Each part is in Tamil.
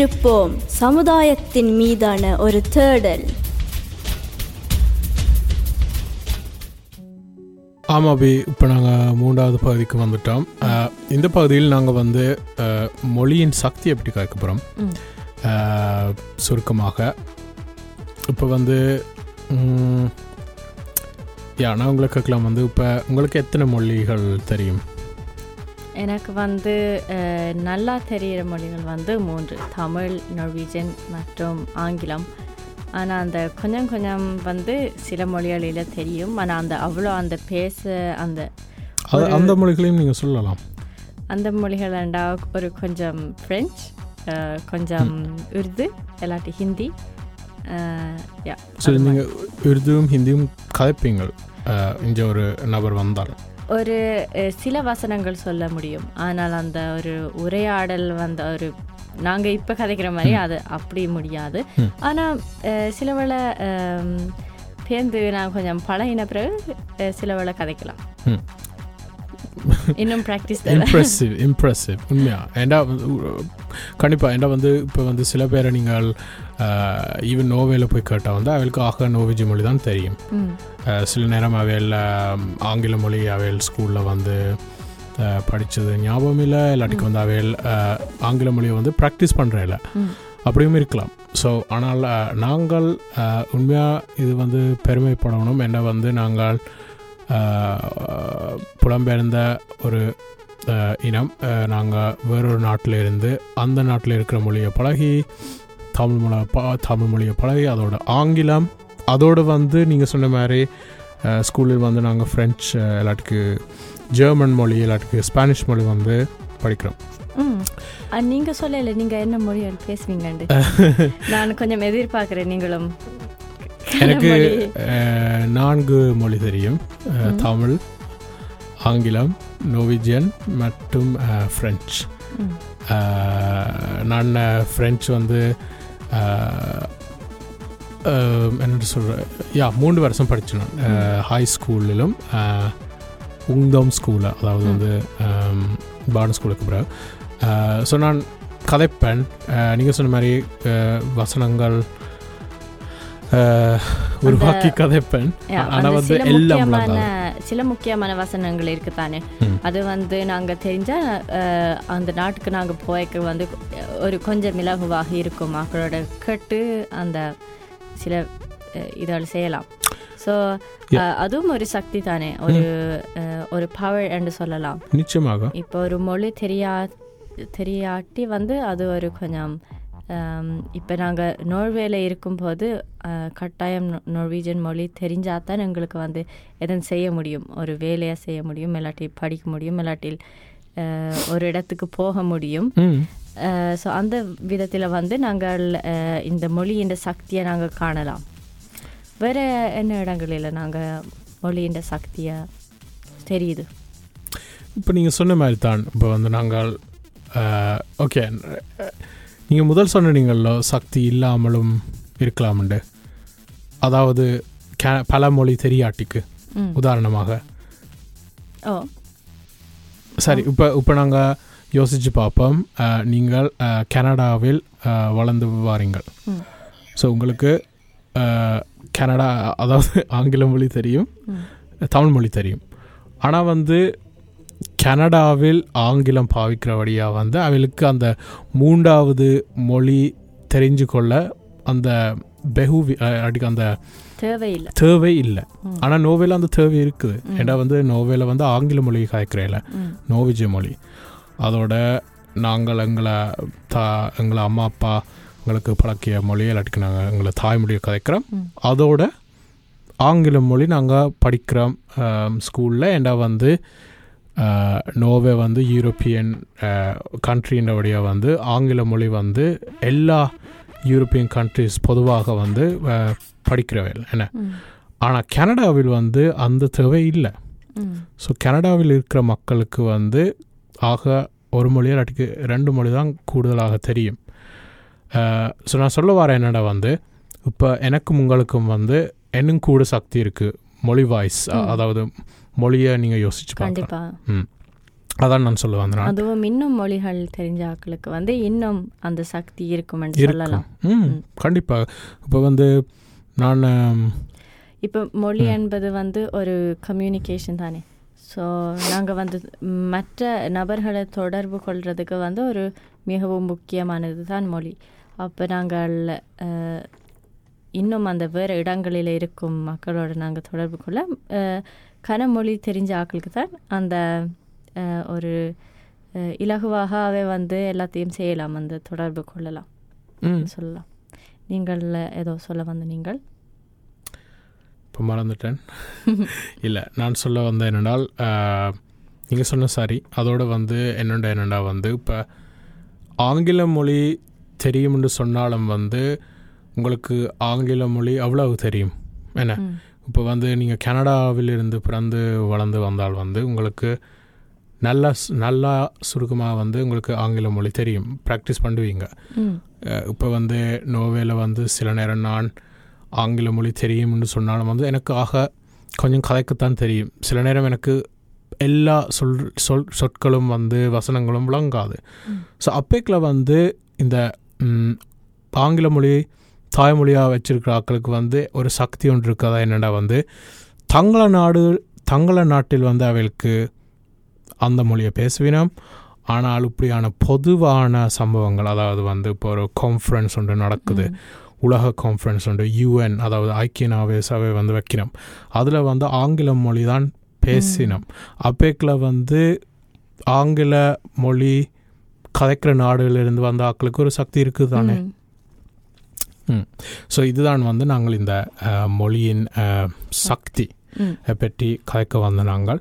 விழித்திருப்போம் சமுதாயத்தின் மீதான ஒரு தேடல். ஆமாம் அபி இப்போ நாங்கள் மூன்றாவது பகுதிக்கு வந்துட்டோம். இந்த பகுதியில் நாங்கள் வந்து மொழியின் சக்தி எப்படி கற்க போகிறோம் ம். சுருக்கமாக. இப்போ வந்து ம், யா நான் உங்களை கேட்கலாம். வந்து இப்போ உங்களுக்கு எத்தனை மொழிகள் தெரியும்? எனக்கு வந்து நல்லா தெரிகிற மொழிகள் வந்து மூன்று. தமிழ் நொர்வீஜன் மற்றும் ஆங்கிலம். ஆனால் அந்த கொஞ்சம் கொஞ்சம் வந்து சில மொழிகளில் தெரியும். ஆனால் அந்த அவ்வளோ அந்த பேச அந்த அந்த மொழிகளையும் நீங்கள் சொல்லலாம். அந்த மொழிகள் ரெண்டா ஒரு கொஞ்சம் ஃப்ரெஞ்ச் கொஞ்சம் உருது இல்லாட்டி ஹிந்தி யா ஸோ நீங்கள் உருதுவும் ஹிந்தியும் கதைப்பீங்க இங்கே ஒரு நபர் வந்தால் ஒரு சில வசனங்கள் சொல்ல முடியும். ஆனால் அந்த ஒரு உரையாடல் வந்த ஒரு நாங்கள் இப்போ கதைக்கிற மாதிரி அது அப்படி முடியாது. ஆனால் சில வேளை பேர்ந்து நான் கொஞ்சம் பழகின பிறகு சில வேளை கதைக்கலாம். இன்னும் ப்ராக்டிஸ் இம்ப்ரெசிவ் இம்ப்ரெசிவ் உண்மையா. ஏண்டா கண்டிப்பாக ஏண்டா வந்து இப்போ வந்து சில பேரை நீங்கள் ஈவன் நோவேல போய் கேட்டால் வந்து அவளுக்கு ஆக நோவிஜி மொழி தான் தெரியும். சில நேரம் அவையில் ஆங்கில மொழி அவையில் ஸ்கூலில் வந்து படிச்சது ஞாபகம் இல்லை. இல்லாட்டிக்கு வந்து அவையில் ஆங்கில மொழியை வந்து ப்ராக்டிஸ் பண்ணுறதில்ல ம். அப்படியும் இருக்கலாம். ஸோ ஆனால் நாங்கள் உண்மையாக இது வந்து பெருமைப்படணும். என்ன வந்து நாங்கள் புலம்பெயர்ந்த ஒரு இனம் நாங்கள் வேறொரு நாட்டில் இருந்து அந்த நாட்டில் இருக்கிற மொழியை பழகி தமிழ் மொழி ப தமிழ் மொழியை பழகி அதோட ஆங்கிலம் அதோடு வந்து நீங்கள் சொன்ன மாதிரி ஸ்கூலில் வந்து நாங்கள் ஃப்ரெஞ்ச் இல்லாட்டிக்கு ஜெர்மன் மொழி இல்லாட்டிக்கு ஸ்பானிஷ் மொழி வந்து படிக்கிறோம். நீங்கள் சொல்லல நீங்கள் என்ன மொழிகள் பேசுவீங்கண்டு? நான் கொஞ்சம் எதிர்பார்க்குறேன் நீங்களும். எனக்கு நான்கு மொழி தெரியும். தமிழ் ஆங்கிலம் நோவிஜியன் மற்றும் ஃப்ரெஞ்ச் நான் ஃப்ரெஞ்ச் வந்து என்ன சொல்கிறேன் யா மூன்று வருஷம் படித்தேன் நான். ஹை ஸ்கூலிலும் உங்தம் ஸ்கூலில் அதாவது. வந்து பாடன் ஸ்கூலுக்கு பிறகு. ஸோ நான் கதைப்பேன். நீங்கள் சொன்ன மாதிரி வசனங்கள் உருவாக்கி கதைப்பேன் வந்து சில எல்லாம் முக்கியமான விளங்காது. சில முக்கியமான வசனங்கள் இருக்குதானே ம். அது வந்து நாங்க தெரிஞ்சா அஹ், அந்த நாட்டுக்கு நாங்க போய்க்க வந்து ஒரு கொஞ்சம் இலகுவாக இருக்கும். மக்களோட கேட்டு அந்த சில இதால் செய்யலாம். ஸோ. அதுவும் ஒரு சக்தி தானே. ஒரு ஒரு பவர் என்று சொல்லலாம். நிச்சயமாக. இப்போ ஒரு மொழி தெரியா தெரியாட்டி வந்து அது ஒரு கொஞ்சம் இப்போ நாங்கள் நோர்வேல இருக்கும்போது கட்டாயம் நொ- நோர்வீஜன் மொழி தெரிஞ்சால் தான் எங்களுக்கு வந்து எதுவும் செய்ய முடியும். ஒரு வேலையை செய்ய முடியும் இல்லாட்டி படிக்க முடியும் இல்லாட்டி அஹ், ஒரு இடத்துக்கு போக முடியும். ஸோ அந்த விதத்தில் வந்து நாங்கள் இந்த மொழியின் சக்தியை நாங்கள் காணலாம். வேறு என்ன இடங்களில் நாங்கள் மொழியின் சக்தியை தெரியுது? இப்போ நீங்கள் சொன்ன மாதிரி தான் இப்போ வந்து நாங்கள் ஓகே நீங்கள் முதல் சொன்னீங்களோ சக்தி இல்லாமலும் இருக்கலாம்ண்டு. அதாவது கே பல மொழி தெரியாட்டிக்கு உதாரணமாக. சரி இப்போ இப்போ நாங்கள் யோசித்து பார்ப்போம் நீங்கள் கனடாவில் வளர்ந்து வாரீங்கள். ஸோ உங்களுக்கு கனடா அதாவது ஆங்கில மொழி தெரியும். தமிழ் மொழி தெரியும். ஆனால் வந்து கனடாவில் ஆங்கிலம் பாவிக்கிறபடியாக வந்து அவளுக்கு அந்த மூன்றாவது மொழி தெரிஞ்சு கொள்ள அந்த பெகு அடிக்க அந்த தேவை இல்லை. ம். ஆனால் நோவேல அந்த தேவை இருக்குது. ஏன்னா வந்து நோவேல வந்து ஆங்கில மொழி காய்க்கிறேல. ம். நோவிஜய மொழி. அதோட நாங்கள் எங்களை தா எங்களை அம்மா அப்பா எங்களுக்கு பழக்கிய மொழியை இல்லாட்டிக்கு நாங்கள் எங்களை தாய்மொழியை கதைக்கிறோம். அதோட ஆங்கில மொழி நாங்கள் படிக்கிறோம் ஸ்கூலில். ஏண்டா வந்து நோவே வந்து யூரோப்பியன் கண்ட்ரின்றபடிய வந்து ஆங்கில மொழி வந்து எல்லா யூரோப்பியன் கண்ட்ரிஸ் பொதுவாக வந்து அஹ், படிக்கிறவைகள் என்ன. ஆனால் கனடாவில் வந்து அந்த தேவை இல்லை. ஸோ கனடாவில் இருக்கிற மக்களுக்கு வந்து ஆக ஒரு மொழியா இல்லாட்டிக்கு ரெண்டு மொழி தான் கூடுதலாக தெரியும் ஸோ நான் சொல்ல வரேன் என்னடா வந்து இப்போ எனக்கும் உங்களுக்கும் வந்து இன்னும் கூட சக்தி இருக்குது மொழி வாய்ஸ். அதாவது மொழியை நீங்கள் யோசிச்சு பார்க்கலாம். அதான் நான் சொல்ல வந்தேன். அதுவும் இன்னும் மொழிகள் தெரிஞ்ச ஆட்களுக்கு வந்து இன்னும் அந்த சக்தி இருக்கும் சொல்லலாம். ம். கண்டிப்பாக இப்போ வந்து நான் இப்போ மொழி. என்பது வந்து ஒரு கம்யூனிகேஷன் தானே. ஸோ நாங்கள் வந்து மற்ற நபர்களை தொடர்பு கொள்றதுக்கு வந்து ஒரு மிகவும் முக்கியமானது தான் மொழி. அப்போ நாங்கள் இன்னும் அந்த வேறு இடங்களில் இருக்கும் மக்களோட நாங்கள் தொடர்பு கொள்ள கனமொழி தெரிஞ்ச ஆட்களுக்கு தான் அந்த ஒரு இலகுவாகவே வந்து எல்லாத்தையும் செய்யலாம் அந்த தொடர்பு கொள்ளலாம் ம். சொல்லலாம். நீங்கள் ஏதோ சொல்ல வந்த நீங்கள்? இப்போ மறந்துட்டேன். இல்லை நான் சொல்ல வந்த என்னென்னால் நீங்கள் சொன்ன சாரி அதோட வந்து என்னென்ன என்னென்னா வந்து இப்போ ஆங்கில மொழி தெரியும்னு சொன்னாலும் வந்து உங்களுக்கு ஆங்கில மொழி அவ்வளவு தெரியும். என்ன. இப்போ வந்து நீங்கள் கனடாவிலிருந்து பிறந்து வளர்ந்து வந்தால் வந்து உங்களுக்கு நல்லா நல்லா சுருக்கமாக வந்து உங்களுக்கு ஆங்கில மொழி தெரியும். ப்ராக்டிஸ் பண்ணுவீங்க. இப்போ வந்து நோவேல வந்து சில நேரம் நான் ஆங்கில மொழி தெரியும்னு சொன்னாலும் வந்து எனக்கு ஆக கொஞ்சம் கதைக்கத்தான் தெரியும். சில நேரம் எனக்கு எல்லா சொல் சொல் சொற்களும் வந்து வசனங்களும் விளங்காது. ஸோ அப்பேக்கில் வந்து இந்த ஆங்கில மொழி தாய்மொழியாக வச்சிருக்கிற ஆட்களுக்கு வந்து ஒரு சக்தி ஒன்று இருக்கதா? என்னடா வந்து தங்கள நாடு தங்கள நாட்டில் வந்து அவைகளுக்கு அந்த மொழியை பேசுவினோம். ஆனால் இப்படியான பொதுவான சம்பவங்கள் அதாவது வந்து இப்போ ஒரு கான்ஃபரன்ஸ் ஒன்று நடக்குது. உலக கான்ஃபரன்ஸ் உண்டு யூஎன் அதாவது ஐக்கிய நாவே சபை வந்து வைக்கிறோம் அதில் வந்து ஆங்கில மொழி தான் பேசினோம். அப்பேக்கில் வந்து ஆங்கில மொழி கதைக்கிற நாடுகளிலிருந்து வந்த ஆட்களுக்கு ஒரு சக்தி இருக்குது தானே. ஸோ இதுதான் வந்து நாங்கள் இந்த மொழியின் சக்தி. பற்றி கதைக்க வந்த நாங்கள்.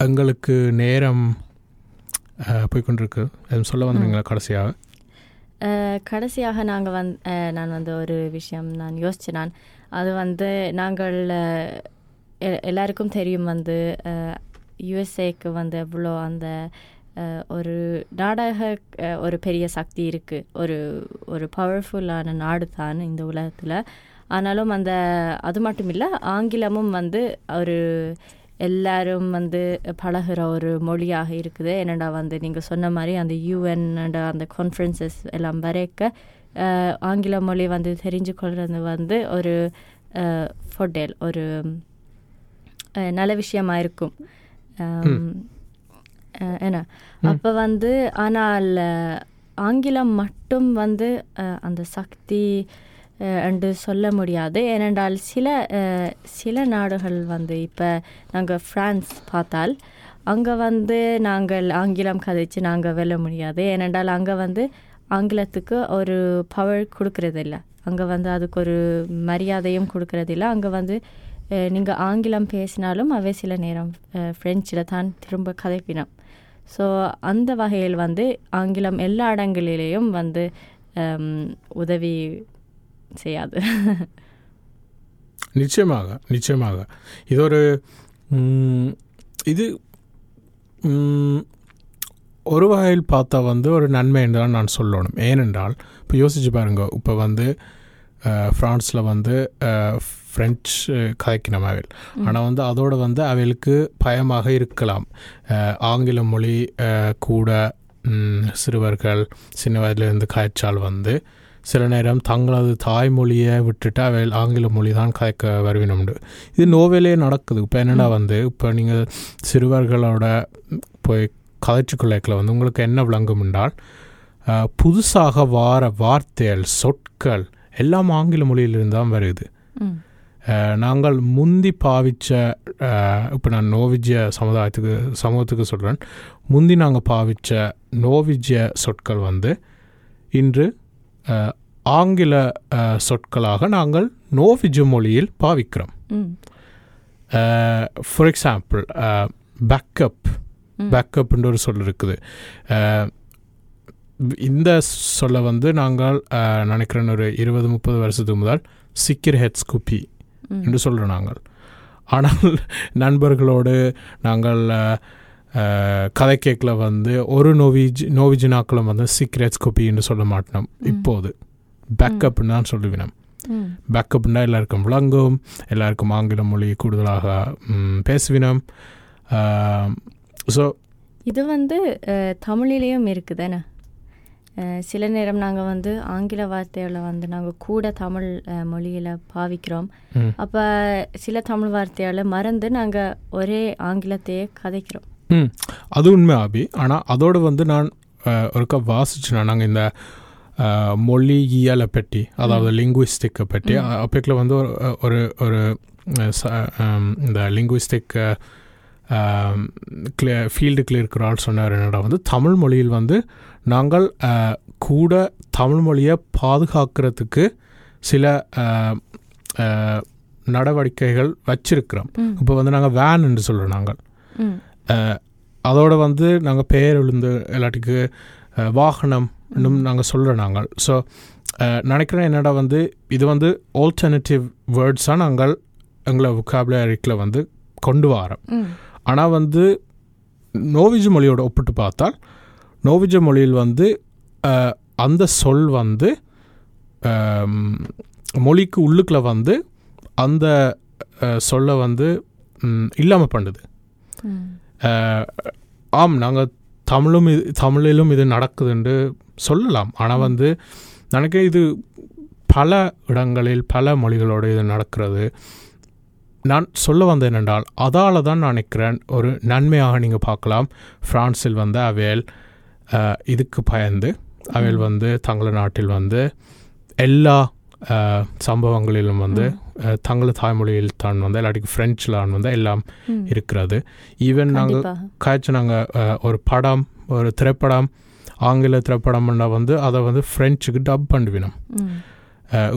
எங்களுக்கு நேரம் அஹ், போய்க்கொண்டிருக்கு எதுவும் சொல்ல வந்தீங்களா கடைசியாக? கடைசியாக நாங்கள் வந் நான் வந்து ஒரு விஷயம் நான் யோசிச்சேன் நான். அது வந்து நாங்கள் எல்லாருக்கும் தெரியும் வந்து யுஎஸ்ஏக்கு வந்து எவ்வளோ அந்த ஒரு நாடக ஒரு பெரிய சக்தி இருக்குது ஒரு ஒரு பவர்ஃபுல்லான நாடு தான் இந்த உலகத்தில். ஆனாலும் அந்த அது மட்டும் இல்லை ஆங்கிலமும் வந்து ஒரு எல்லாரும் வந்து பழகுற ஒரு மொழியாக இருக்குது. என்னடா வந்து நீங்கள் சொன்ன மாதிரி அந்த யூஎன் அந்த கான்ஃபரன்சஸ் எல்லாம் வரைக்க ஆங்கில மொழி வந்து தெரிஞ்சு கொள்றது வந்து ஒரு ஃபொட்டேல் ஒரு நல்ல விஷயமா இருக்கும். என்ன? அப்போ வந்து ஆனால் ஆங்கிலம் மட்டும் வந்து அந்த சக்தி என்று சொல்ல முடியாது. ஏனென்றால் சில சில நாடுகள் வந்து இப்போ நாங்கள் ஃப்ரான்ஸ் பார்த்தால் அங்கே வந்து நாங்கள் ஆங்கிலம் கதைச்சு நாங்கள் வெல்ல முடியாது. ஏனென்றால் அங்கே வந்து ஆங்கிலத்துக்கு ஒரு பவர் கொடுக்கறதில்ல. அங்கே வந்து அதுக்கு ஒரு மரியாதையும் கொடுக்கறதில்ல. அங்கே வந்து நீங்கள் ஆங்கிலம் பேசினாலும் அவை சில நேரம் ஃப்ரெஞ்சில் தான் திரும்ப கதைப்பினம். ஸோ அந்த வகையில் வந்து ஆங்கிலம் எல்லா இடங்களிலேயும் வந்து um, உதவி செய்யாது. நிச்சயமாக நிச்சயமாக. இது ஒரு இது ஒரு வகையில் பார்த்தா வந்து ஒரு நன்மை என்று தான் நான் சொல்லணும். ஏனென்றால் இப்போ யோசிச்சு பாருங்க. இப்போ வந்து ஃப்ரான்ஸில் வந்து ஃப்ரெஞ்சு கதைக்கினம் அவைல் ஆனால் வந்து அதோட வந்து அவைகளுக்கு பயமாக இருக்கலாம். ஆங்கில மொழி கூட சிறுவர்கள் சின்ன வயதிலிருந்து காய்ச்சால் வந்து சில நேரம் தங்களது தாய்மொழியை விட்டுட்டு அவைகள் ஆங்கில மொழி தான் கதைக்க வருவினோம்ண்டு இது நோவேலே நடக்குது. இப்போ என்னடா வந்து இப்போ நீங்கள் சிறுவர்களோட போய் கதைச்சுக்குள்ளைக்கில் வந்து உங்களுக்கு என்ன விளங்கும் என்றால் புதுசாக வார வார்த்தைகள் சொற்கள் எல்லாம் ஆங்கில மொழியிலிருந்து தான் வருது. நாங்கள் முந்தி பாவிச்ச இப்போ நான் நோவிஜ்ய சமுதாயத்துக்கு சமூகத்துக்கு சொல்கிறேன் முந்தி நாங்கள் பாவிச்ச நோவிஜ்ய சொற்கள் வந்து இன்று ஆங்கில சொற்களாக நாங்கள் நோவிஜ மொழியில் பாவிக்கிறோம். For example backup. பேக்கப்ன்ற ஒரு சொல் இருக்குது. இந்த சொல்ல வந்து நாங்கள் நினைக்கிறேன் ஒரு இருபது முப்பது வருஷத்துக்கு முதல் சிக்கிர் ஹெட்ஸ் குப்பி. என்று சொல்கிறோம் நாங்கள். ஆனால் நண்பர்களோடு நாங்கள் கதை கேட்கல வந்து ஒரு நோவிஜ் நோவிஜினாக்களும் வந்து சீக்ரெட்ஸ் கொப்பின்னு சொல்ல மாட்டோம். இப்போது பேக்கப்னு தான் சொல்லுவினோம். பேக்கப்னா எல்லாருக்கும் விளங்கும் எல்லாருக்கும் ஆங்கில மொழி கூடுதலாக பேசுவினோம் ஸோ இது வந்து தமிழிலேயும் இருக்குதானே? சில நேரம் நாங்கள் வந்து ஆங்கில வார்த்தைகளை வந்து நாங்கள் கூட தமிழ் மொழியில் பாவிக்கிறோம். அப்போ சில தமிழ் வார்த்தைகளை மறந்து நாங்கள் ஒரே ஆங்கிலத்தையே கதைக்கிறோம். ம். அது உண்மை ஆபி. ஆனால் அதோடு வந்து நான் ஒருக்கா வாசிச்சேன் நாங்கள் இந்த மொழியியலை பற்றி அதாவது லிங்குவிஸ்டிக்கை பற்றி. அப்போக்கில் வந்து ஒரு ஒரு இந்த லிங்குவிஸ்டிக் கிளியர் ஃபீல்டுக்குள்ள இருக்கிற ஆள் சொன்னார். என்னடா வந்து தமிழ் மொழியில் வந்து நாங்கள் கூட தமிழ் மொழியை பாதுகாக்கிறதுக்கு சில நடவடிக்கைகள் வச்சிருக்கிறோம். இப்போ வந்து நாங்கள் வேன் என்று சொல்கிறோம் நாங்கள். அதோட வந்து நாங்கள் பெயர் விழுந்து எல்லாத்துக்கு அஹ், வாகனம் இன்னும் நாங்கள் சொல்கிறோம் நாங்கள். ஸோ நினைக்கிறேன் என்னடா வந்து இது வந்து ஆல்டர்னேட்டிவ் வேர்ட்ஸாக நாங்கள் எங்களை ஒக்காபுலரிக்கில் வந்து கொண்டு வரோம். ஆனால் வந்து நோவிஜ் மொழியோட ஒப்பிட்டு பார்த்தால் நோவிஜ மொழியில் வந்து அந்த சொல் வந்து மொழிக்கு உள்ளுக்குள்ள வந்து அந்த சொல்லை வந்து இல்லாமல் பண்ணுது. ஆம் நாங்கள் தமிழும் இது தமிழிலும் இது நடக்குதுன்னு சொல்லலாம். ஆனால் வந்து எனக்கு இது பல இடங்களில் பல மொழிகளோடு இது நடக்கிறது. நான் சொல்ல வந்த என்னென்றால் அதால் தான் நான் நினைக்கிறேன் ஒரு நன்மையாக நீங்கள் பார்க்கலாம் பிரான்சில் வந்து அவையல் இதுக்கு பயந்து அவையல் வந்து தங்கள நாட்டில் வந்து எல்லா சம்பவங்களிலும் வந்து தங்கள தாய்மொழியில் தான் வந்து இல்லாட்டிக்கு ஃப்ரெஞ்சில் வந்து எல்லாம். இருக்கிறது ஈவன் நாங்கள். காய்ச்சி நாங்கள் ஒரு படம் ஒரு திரைப்படம் ஆங்கில திரைப்படம்னா வந்து அதை வந்து ஃப்ரெஞ்சுக்கு டப் பண்ணுவினோம்.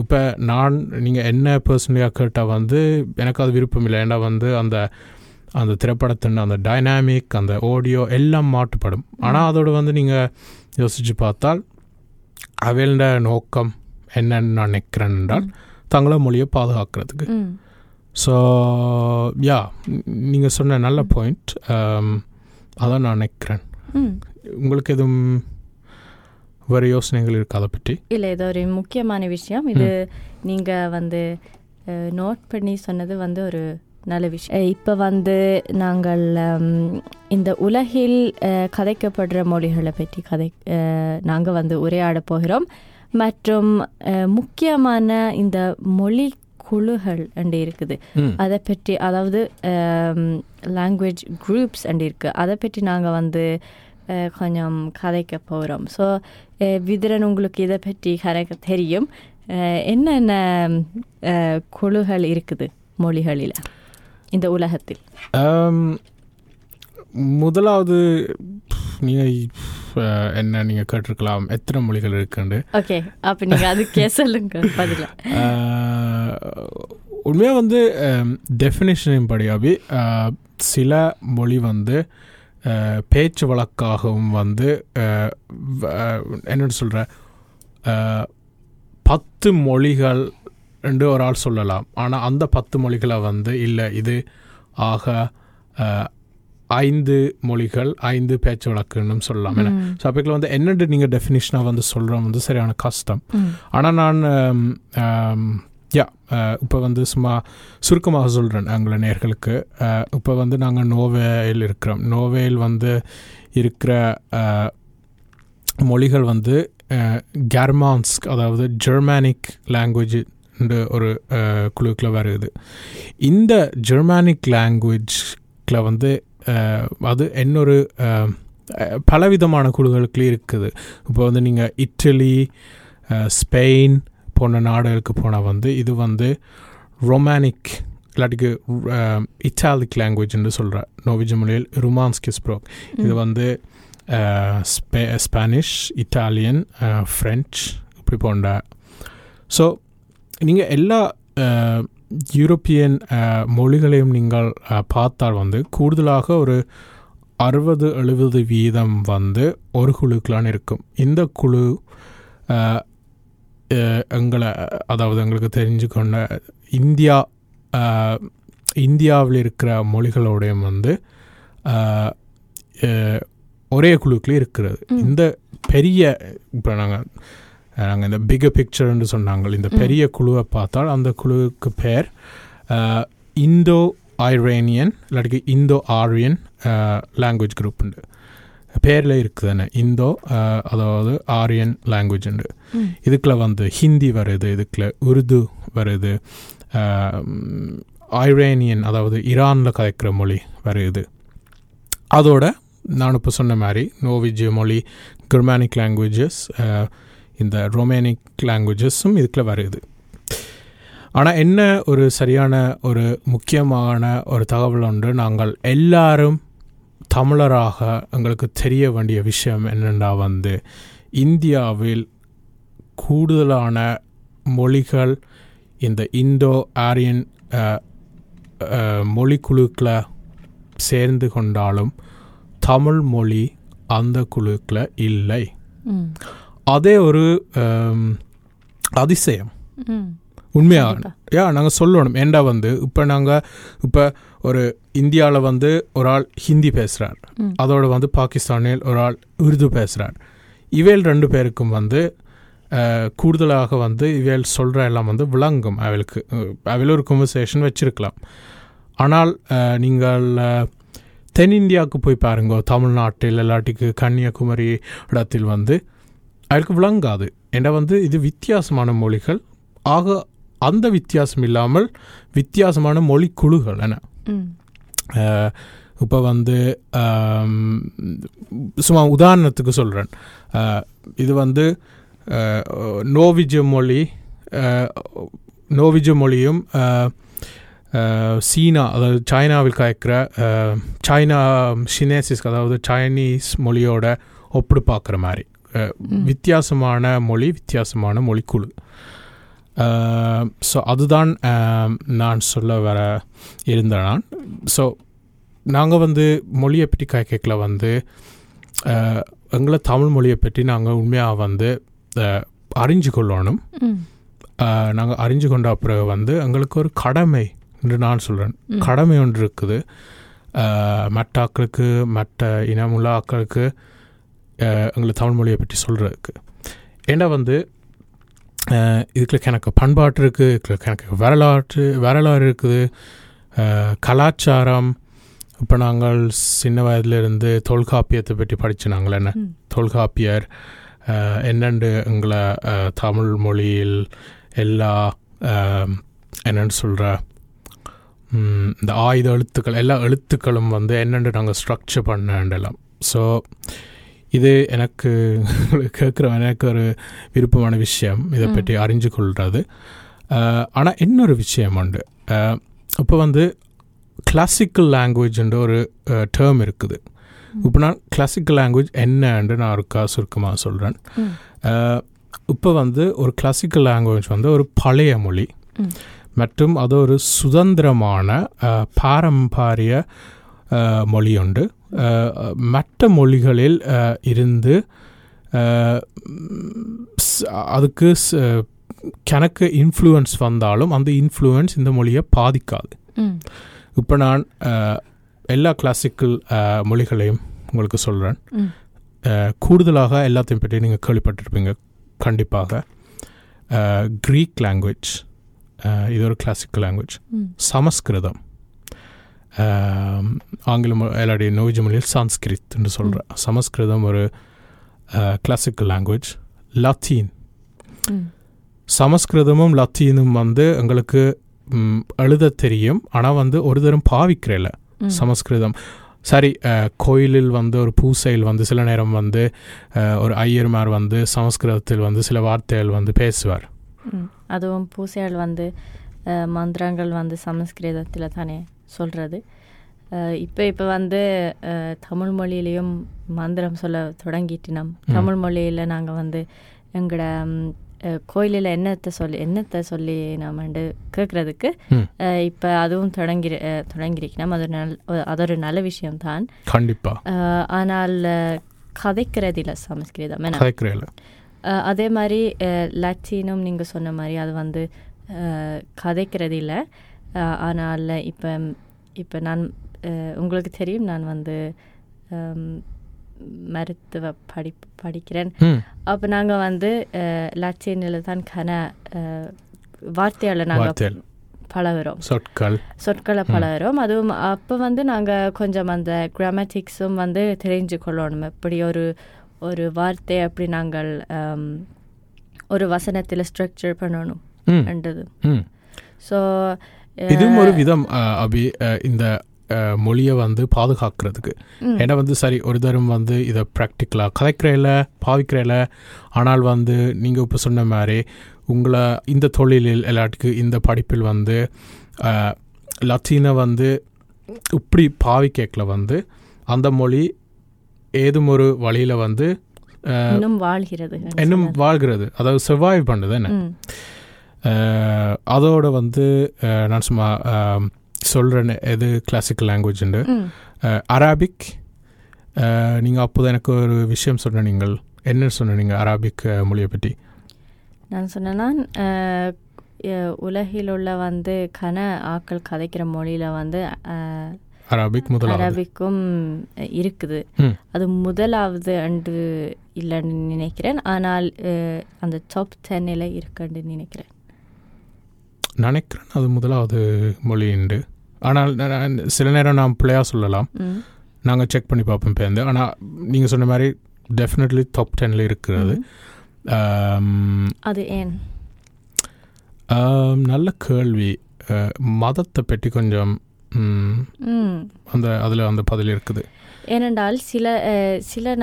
இப்போ நான் நீங்கள் என்ன பர்சனலியாக கேட்டால் வந்து எனக்கு அது விருப்பம் இல்லை. ஏன்னா வந்து அந்த அந்த திரைப்படத்தின் அந்த டைனாமிக் அந்த ஆடியோ எல்லாம் மாட்டுப்படும் ஆனால் அதோட வந்து நீங்கள் யோசித்து பார்த்தால் அவையோட நோக்கம் என்னன்னு நான் நினைக்கிறேன் என்றால் தங்கள மொழியை பாதுகாக்கிறதுக்கு. ஸோ யா நீங்கள் சொன்ன நல்ல பாயிண்ட் அதான் நான் நினைக்கிறேன். உங்களுக்கு எதுவும் வேறு யோசனைகள் இருக்கு அதை பற்றி? இல்லை இது ஒரு முக்கியமான விஷயம். இது நீங்கள் வந்து நோட் பண்ணி சொன்னது வந்து ஒரு நல்ல விஷயம். இப்போ வந்து நாங்கள் இந்த உலகில் கதைக்கப்படுற மொழிகளை பற்றி கதை நாங்கள் வந்து உரையாட போகிறோம். மற்றும் முக்கியமான இந்த மொழி குழுகள் அண்டு இருக்குது. அதை பற்றி அதாவது லாங்குவேஜ் குரூப்ஸ் அண்ட் இருக்குது அதை பற்றி நாங்கள் வந்து கொஞ்சம் கதைக்க போகிறோம் ஸோ விதிரன் உங்களுக்கு இதை பற்றி கரைக்க தெரியும் என்னென்ன குழுகள் இருக்குது மொழிகளில் இந்த உலகத்தில் முதலாவது நீங்கள் என்ன நீங்கள் கேட்டிருக்கலாம் எத்தனை மொழிகள் இருக்குண்டு ஓகே அப்போ நீங்கள் அதுக்கே சொல்லுங்க பதில உண்மையாக வந்து டெஃபினேஷனின் படியாவே சில மொழி வந்து பேச்சு வழக்காகவும் வந்து என்னன்னு சொல்கிற பத்து மொழிகள் என்று ஒரு ஆள் சொல்லலாம் ஆனால் அந்த பத்து மொழிகளை வந்து இல்லை இது ஆக ஐந்து மொழிகள் ஐந்து பேச்சு வழக்குன்னு சொல்லலாம் ஏன்னா. ஸோ அப்போக்கில் வந்து என்னென்று நீங்கள் டெஃபினிஷனாக வந்து சொல்கிறோம் வந்து சரியான கஷ்டம். ஆனால் நான் யா uh, இப்போ வந்து சும்மா சுருக்கமாக சொல்கிறேன் எங்களை நேர்களுக்கு. Uh, இப்போ வந்து நாங்கள் நோவேயில் இருக்கிறோம். நோவேயில் வந்து இருக்கிற uh, மொழிகள் வந்து கேர்மான்ஸ்க் அதாவது ஜெர்மானிக் லாங்குவேஜ் ஒரு குழுக்கில் வருது. இந்த ஜெர்மானிக் லாங்குவேஜில் வந்து அது இன்னொரு பலவிதமான குழுக்களுக்கு இருக்குது. இப்போ வந்து நீங்கள் இட்டலி ஸ்பெயின் போன்ற நாடுகளுக்கு போனால் வந்து இது வந்து ரொமானிக் இல்லாட்டிக்கு இட்டாலிக் லாங்குவேஜ்னு சொல்கிற நோவிஜ மொழியில் ருமான்ஸ்கி ஸ்ப்ரோக் இது வந்து ஸ்பே ஸ்பானிஷ் இட்டாலியன் ஃப்ரெஞ்ச் இப்படி போன்ற. ஸோ நீங்கள் எல்லா யூரோப்பியன் மொழிகளையும் நீங்கள் பார்த்தால் வந்து கூடுதலாக ஒரு அறுபது எழுபது வீதம் வந்து ஒரு குழுக்களான் இருக்கும். இந்த குழு எங்களை அதாவது எங்களுக்கு தெரிஞ்சுக்கொண்ட இந்தியா இந்தியாவில் இருக்கிற மொழிகளோடையும் வந்து ஒரே குழுக்களே இருக்கிறது. இந்த பெரிய இப்போ நாங்கள் நாங்கள் இந்த பிகர் பிக்சர்னு சொன்னாங்க இந்த. பெரிய குழுவை பார்த்தால் அந்த குழுவுக்கு பேர் இந்தோ ஐரேனியன் இல்லாட்டி இந்தோ ஆரியன் லாங்குவேஜ் குரூப் உண்டு பேரில் இருக்குதுன்னு இந்தோ அதாவது ஆரியன் லாங்குவேஜ் உண்டு. ம். இதுக்குள்ள வந்து ஹிந்தி வருது இதுக்குள்ள உருது வருது ஐரேனியன் அதாவது ஈரானில் கதைக்கிற மொழி வருது. அதோட நான் இப்போ சொன்ன மாதிரி நோவிஜிய மொழி குர்மானிக் லாங்குவேஜஸ் இந்த ரொமேனிக் லாங்குவேஜஸும் இதுக்குள்ள வருது. ஆனால் என்ன ஒரு சரியான ஒரு முக்கியமான ஒரு தகவல் ஒன்று நாங்கள் எல்லாரும் தமிழராக எங்களுக்கு தெரிய வேண்டிய விஷயம் என்னென்னா வந்து இந்தியாவில் கூடுதலான மொழிகள் இந்த இந்தோ ஆரியன் அஹ், அஹ், மொழிக்குழுக்களை சேர்ந்து கொண்டாலும் தமிழ் மொழி அந்த குழுக்களை இல்லை. அதே ஒரு அதிசயம். உண்மையாக. யா நாங்கள் சொல்லணும். ஏண்டா வந்து இப்போ நாங்கள் இப்போ ஒரு இந்தியாவில் வந்து ஒரு ஆள் ஹிந்தி பேசுகிறார். அதோட வந்து பாகிஸ்தானில் ஒரு ஆள் உருது பேசுகிறார் இவேல் ரெண்டு பேருக்கும் வந்து கூடுதலாக வந்து இவேல் சொல்கிற எல்லாம் வந்து விளங்கும். அவளுக்கு அவள் ஒரு கன்வர்சேஷன் வச்சிருக்கலாம். ஆனால் நீங்கள் தென்னிந்தியாவுக்கு போய் பாருங்க. தமிழ்நாட்டில் இல்லாட்டிக்கு கன்னியாகுமரி இடத்தில் வந்து அவளுக்கு விளங்காது. ஏன்னா வந்து இது வித்தியாசமான மொழிகள். ஆக அந்த வித்தியாசம் இல்லாமல் வித்தியாசமான மொழி குழுகள் என்ன ம் இப்போ வந்து சும்மா உதாரணத்துக்கு சொல்கிறேன் இது வந்து நோவிஜ மொழி நோவிஜ மொழியும் சீனா அதாவது சைனாவில் கயக்கிற அஹ், சைனா சினேசிஸ் அதாவது சைனீஸ் மொழியோட ஒப்பிடு பார்க்குற மாதிரி. வித்தியாசமான மொழி வித்தியாசமான மொழிக்குழு ஸோ அதுதான் ஆம், நான் சொல்ல வர இருந்தேன் நான். ஸோ நாங்கள் வந்து மொழியை பற்றி கேட்கல வந்து அஹ், எங்களை தமிழ் மொழியை பற்றி நாங்கள் உண்மையாக வந்து அஹ், அறிஞ்சு கொள்ளணும். நாங்கள் அறிஞ்சு கொண்ட பிறகு வந்து எங்களுக்கு ஒரு கடமை என்று நான் சொல்கிறேன். கடமை ஒன்று இருக்குது. மற்ற ஆக்களுக்கு மற்ற இனமுள்ள ஆக்களுக்கு அஹ், எங்களுக்கு தமிழ் மொழியை பற்றி சொல்கிறதுக்கு ஏன்னா வந்து இதுக்குள்ள எனக்கு பண்பாட்டு இருக்குது இதுக்குள்ள எனக்கு வரலாற்று வரலாறு இருக்குது. கலாச்சாரம். இப்போ நாங்கள் சின்ன வயதிலிருந்து தொல்காப்பியத்தை பற்றி படிச்சு நாங்கள் என்ன. தொல்காப்பியர். என்னண்டு எங்களை தமிழ் மொழியில் எல்லா என்னன்னு சொல்கிற இந்த ஆயுத எழுத்துக்கள் எல்லா எழுத்துக்களும் வந்து என்னென்று நாங்கள் ஸ்ட்ரக்சர் பண்ணலாம் ஸோ இது எனக்கு கேட்குற எனக்கு ஒரு விருப்பமான விஷயம். இதை. பற்றி அறிஞ்சு கொள்வது ஆனால் இன்னொரு விஷயம் உண்டு. இப்போ வந்து கிளாசிக்கல் லாங்குவேஜ்ன்ற ஒரு டேர்ம் இருக்குது. இப்போ நான் கிளாசிக்கல் லாங்குவேஜ் என்னன்னு நான் ஒருக்கா சுருக்கமாக சொல்கிறேன். இப்போ வந்து ஒரு கிளாசிக்கல் லாங்குவேஜ் வந்து ஒரு பழைய மொழி. மற்றும் அது ஒரு சுதந்திரமான பாரம்பரிய மொழி உண்டு. மற்ற மொழிகளில் இருந்து அதுக்கு கணக்கு இன்ஃப்ளூயன்ஸ் வந்தாலும் அந்த இன்ஃப்ளூயன்ஸ் இந்த மொழியை பாதிக்காது. இப்போ நான் எல்லா கிளாசிக்கல் மொழிகளையும் உங்களுக்கு சொல்கிறேன். கூடுதலாக எல்லாத்தையும் பற்றி நீங்கள் கேள்விப்பட்டிருப்பீங்க கண்டிப்பாக. க்ரீக் லாங்குவேஜ் இது ஒரு கிளாசிக்கல் லாங்குவேஜ் சமஸ்கிருதம். ஆங்கில மொ- இல்லாட்டி நோவிஜ மொழியில் சான்ஸ்கிரித் என்று சொல்கிறேன் சமஸ்கிருதம் ஒரு கிளாசிக்கல் லாங்குவேஜ் லத்தீன் சமஸ்கிருதமும் லத்தீனும் வந்து எங்களுக்கு எழுத தெரியும். ஆனால் வந்து ஒரு தரம் பாவிக்கிறேல. சமஸ்கிருதம். சரி கோயிலில் வந்து ஒரு பூசையில் வந்து சில நேரம் வந்து ஒரு ஐயர்மார் வந்து சமஸ்கிருதத்தில் வந்து சில வார்த்தைகள் வந்து பேசுவார். அதுவும் பூசையால் வந்து மந்திரங்கள் வந்து சமஸ்கிருதத்தில் தானே சொல்கிறது இப்போ இப்போ வந்து தமிழ் மொழியிலையும் மந்திரம் சொல்ல தொடங்கிட்டு நம் ம். தமிழ் மொழியில் நாங்கள் வந்து எங்களோட கோயிலில் என்னத்தை சொல்லி என்னத்தை சொல்லி நாமண்டு கேட்குறதுக்கு. இப்போ அதுவும் தொடங்கி தொடங்கியிருக்கணும் அது நல் அது ஒரு நல்ல விஷயம்தான் கண்டிப்பா. அஹ், ஆனால் கதைக்கிறதில்ல சமஸ்கிருதம். என்ன? அதே மாதிரி லத்தீனும் நீங்கள் சொன்ன மாதிரி அது வந்து அஹ், கதைக்கிறது இல்லை. அஹ், ஆனால் இப்போ இப்போ நான் உங்களுக்கு தெரியும் நான் வந்து மருத்துவ படி படிக்கிறேன். அப்போ நாங்கள் வந்து லத்தீனில் தான் கன வார்த்தையால் நாங்கள் பழகுறோம். சொற்கள். சொற்களை பழகுறோம். அதுவும் அப்போ வந்து நாங்கள் கொஞ்சம் அந்த கிராமட்டிக்ஸும் வந்து தெரிஞ்சு கொள்ளணும். எப்படி ஒரு ஒரு வார்த்தை எப்படி நாங்கள் ஒரு வசனத்தில் ஸ்ட்ரக்சர் பண்ணணும் என்றது. ஸோ இதுவும் ஒரு விதம் அபி இந்த மொழியை வந்து பாதுகாக்கிறதுக்கு. ஏன்னா வந்து சரி ஒரு தரம் வந்து இதை ப்ராக்டிக்கலாக கதைக்கிறேல பாவிக்கிறேல ஆனால் வந்து நீங்கள் இப்போ சொன்ன மாதிரி உங்களை இந்த தொழிலில் எல்லாத்துக்கு இந்த படிப்பில் வந்து லத்தீனை வந்து இப்படி பாவிக்கல வந்து அந்த மொழி ஏதும் ஒரு வழியில் வந்து இன்னும் வாழ்கிறது இன்னும் வாழ்கிறது. அதாவது சர்வைவ் பண்ணுது என்ன? அதோட வந்து நான் சும்மா சொல்கிறேன் எது கிளாசிக்கல் லாங்குவேஜ்ண்டு அராபிக் நீங்கள் அப்போது எனக்கு ஒரு விஷயம் சொன்ன நீங்கள். என்ன சொன்ன நீங்கள் அராபிக் மொழியை பற்றி? நான் சொன்னேன்னா உலகில் உள்ள வந்து கன ஆக்கள் கதைக்கிற மொழியில் வந்து அராபிக் முதலாவது. அரபிக்கும் இருக்குது. அது முதலாவது அண்டு இல்லைன்னு நினைக்கிறேன். ஆனால் அந்த டாப் டென்னில் இருக்குன்னு நினைக்கிறேன். நினைக்கிறேன் அது முதலாவது மொழி உண்டு ஆனால் சில நேரம் நான் பிள்ளையாக சொல்லலாம். நாங்கள் செக் பண்ணி பார்ப்போம் பேருந்து. ஆனால் நீங்கள் சொன்ன மாதிரி டெஃபினெட்லி டாப் டென்னில் இருக்கிறது. அது ஏன்? நல்ல கேள்வி. மதத்தை பற்றி கொஞ்சம் அந்த அதில் அந்த பதில் இருக்குது. ஏனென்றால் சில சில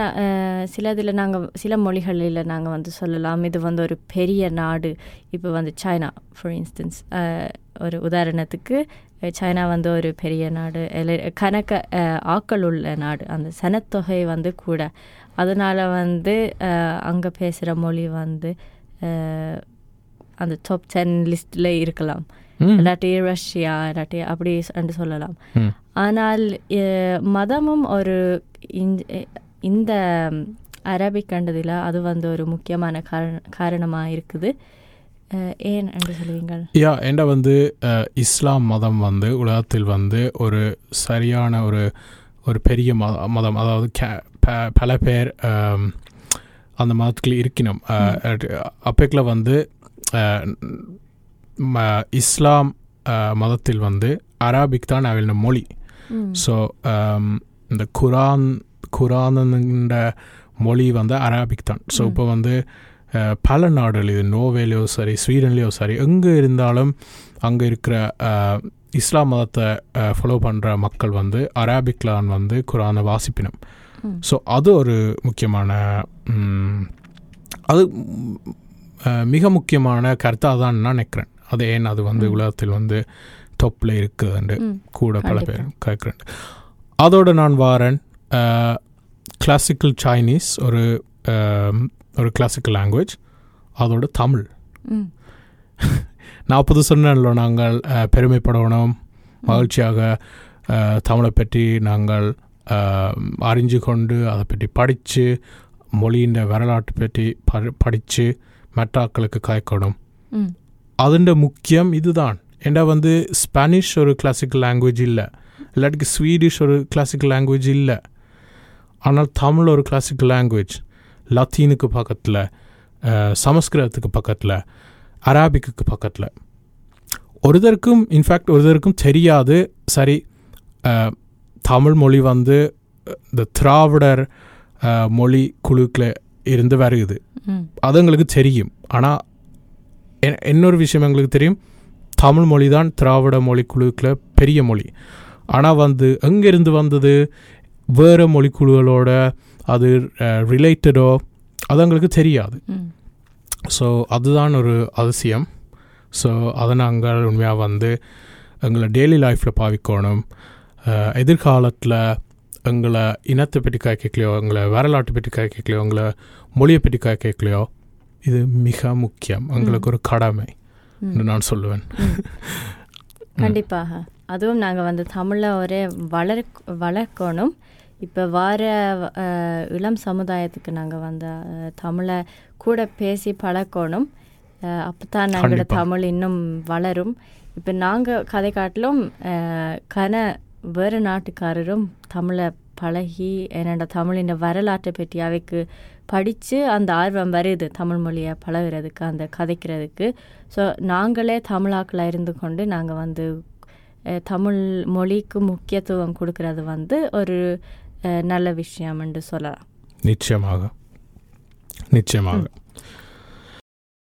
சில இதில் நாங்கள் சில மொழிகளில் நாங்கள் வந்து சொல்லலாம். இது வந்து ஒரு பெரிய நாடு. இப்போ வந்து சைனா ஃபார் இன்ஸ்டன்ஸ் ஒரு உதாரணத்துக்கு சைனா வந்து ஒரு பெரிய நாடு. கணக்க ஆக்கள் உள்ள நாடு. அந்த சனத்தொகை வந்து கூட. அதனால் வந்து அங்கே பேசுகிற மொழி வந்து அந்த டாப் டென் லிஸ்ட்டில் இருக்கலாம். இல்லாட்டி ரஷ்யா இல்லாட்டி அப்படி என்று சொல்லலாம். ஆனால் மதமும் ஒரு இந்த- அரபிக் கண்டதில் அது வந்து ஒரு முக்கியமான காரண காரணமாக இருக்குது. ஏன் என்று சொல்லுவீங்கள்? யா என்ன வந்து இஸ்லாம் மதம் வந்து உலகத்தில் வந்து ஒரு சரியான ஒரு ஒரு பெரிய மத மதம் அதாவது கே- பல பேர் அந்த மதத்துக்குள்ள இருக்கணும். அப்பேக்கில் வந்து இஸ்லாம் மதத்தில் வந்து அரபிக் தான் அவளோட மொழி. ஸோ இந்த குரான் குரான்ன்ற மொழி வந்து அரபிக் தான் ஸோ. இப்போ வந்து பல நாடுகள் இது நோவேலையோ சரி ஸ்வீடன்லேயோ சரி எங்கே இருந்தாலும் அங்கே இருக்கிற இஸ்லாம் மதத்தை ஃபாலோ பண்ணுற மக்கள் வந்து அரபிக்லான் வந்து குரானை வாசிப்பினம். ஸோ அது ஒரு முக்கியமான அது மிக முக்கியமான கருத்தாக தான் நான் நினைக்கிறேன் அது ஏன் அது வந்து. உலகத்தில் வந்து டொப்பில் இருக்குதுண்டு. கூட பல. பேர் கேட்குறேன் அதோட நான் வாரன் கிளாசிக்கல் சைனீஸ் ஒரு ஒரு கிளாசிக்கல் லாங்குவேஜ் அதோட தமிழ். நான் புது சொன்னேன்ல நாங்கள் பெருமைப்படணும் மகிழ்ச்சியாக தமிழை பற்றி நாங்கள் அறிஞ்சு கொண்டு அதை பற்றி படித்து மொழியின் வரலாற்று பற்றி ப படித்து மெட்டாக்களுக்கு காய்க்கணும். അതിൻ്റെ മുഖ്യം ഇതുതാണ് എൻ്റെ വന്ന് സ്പാനിഷ് ഒരു ക്ലാസിക്കൽ ലാംഗ്വേജ് ഇല്ല ഇല്ലാട്ടിക്ക് സ്വീഡിഷ് ഒരു ക്ലാസിക്കൽ ലാംഗ്വേജ് ഇല്ല ஆனால் தமிழ் ஒரு கிளாசிக்கல் லாங்குவேஜ் லத்தீனுக்கு பக்கத்தில் சமஸ்கிருதத்துக்கு பக்கத்தில் அராபிக்கு பக்கத்தில் ஒருத்தருக்கும் இன்ஃபேக்ட் ஒருத்தருக்கும் தெரியாது சரி அஹ், தமிழ் மொழி வந்து அஹ், இந்த திராவிடர் அஹ், மொழி குழுக்கில் இருந்து வருகுது ம். அது எங்களுக்கு தெரியும் ஆனால் இன்னொரு விஷயம் எங்களுக்கு தெரியும். தமிழ் மொழி தான் திராவிட மொழி குழுக்கில் பெரிய மொழி. ஆனால் வந்து எங்கேருந்து வந்தது? வேறு மொழிக்குழுகளோட அது ரிலேட்டடோ அது எங்களுக்கு தெரியாது. ஸோ அதுதான் ஒரு அதிசயம். ஸோ அதை நாங்கள் உண்மையாக வந்து எங்களை டெய்லி லைஃப்பில் பாவிக்கணும். எதிர்காலத்தில் எங்களை இனத்தை பற்றி கேட்கலையோ எங்களை வரலாற்றை பற்றி கேட்கலையோ எங்களை மொழியை பற்றி கேட்கலையோ இது மிக முக்கியம். எங்களுக்கு ஒரு கடமை என்று நான் சொல்லுவேன். கண்டிப்பாக. அதுவும் நாங்கள் வந்து தமிழை ஒரே வளர் வளர்க்கணும். இப்போ வார இளம் சமுதாயத்துக்கு நாங்கள் வந்து தமிழை கூட பேசி பழக்கணும். அப்போ தான் கண்டிப்பா. தமிழ் இன்னும் வளரும். இப்போ நாங்கள் கதை காட்டிலும் கன வேறு நாட்டுக்காரரும் தமிழை பழகி என்னோட தமிழின் வரலாற்றை பற்றி அவைக்கு படித்து அந்த ஆர்வம் வருது தமிழ் மொழியை பழகுறதுக்கு அந்த கதைக்கிறதுக்கு. ஸோ நாங்களே தமிழாக்களாக இருந்து கொண்டு நாங்கள் வந்து தமிழ் மொழிக்கு முக்கியத்துவம் கொடுக்கறது வந்து ஒரு நல்ல விஷயம் என்று சொல்லலாம். நிச்சயமாக. நிச்சயமாக.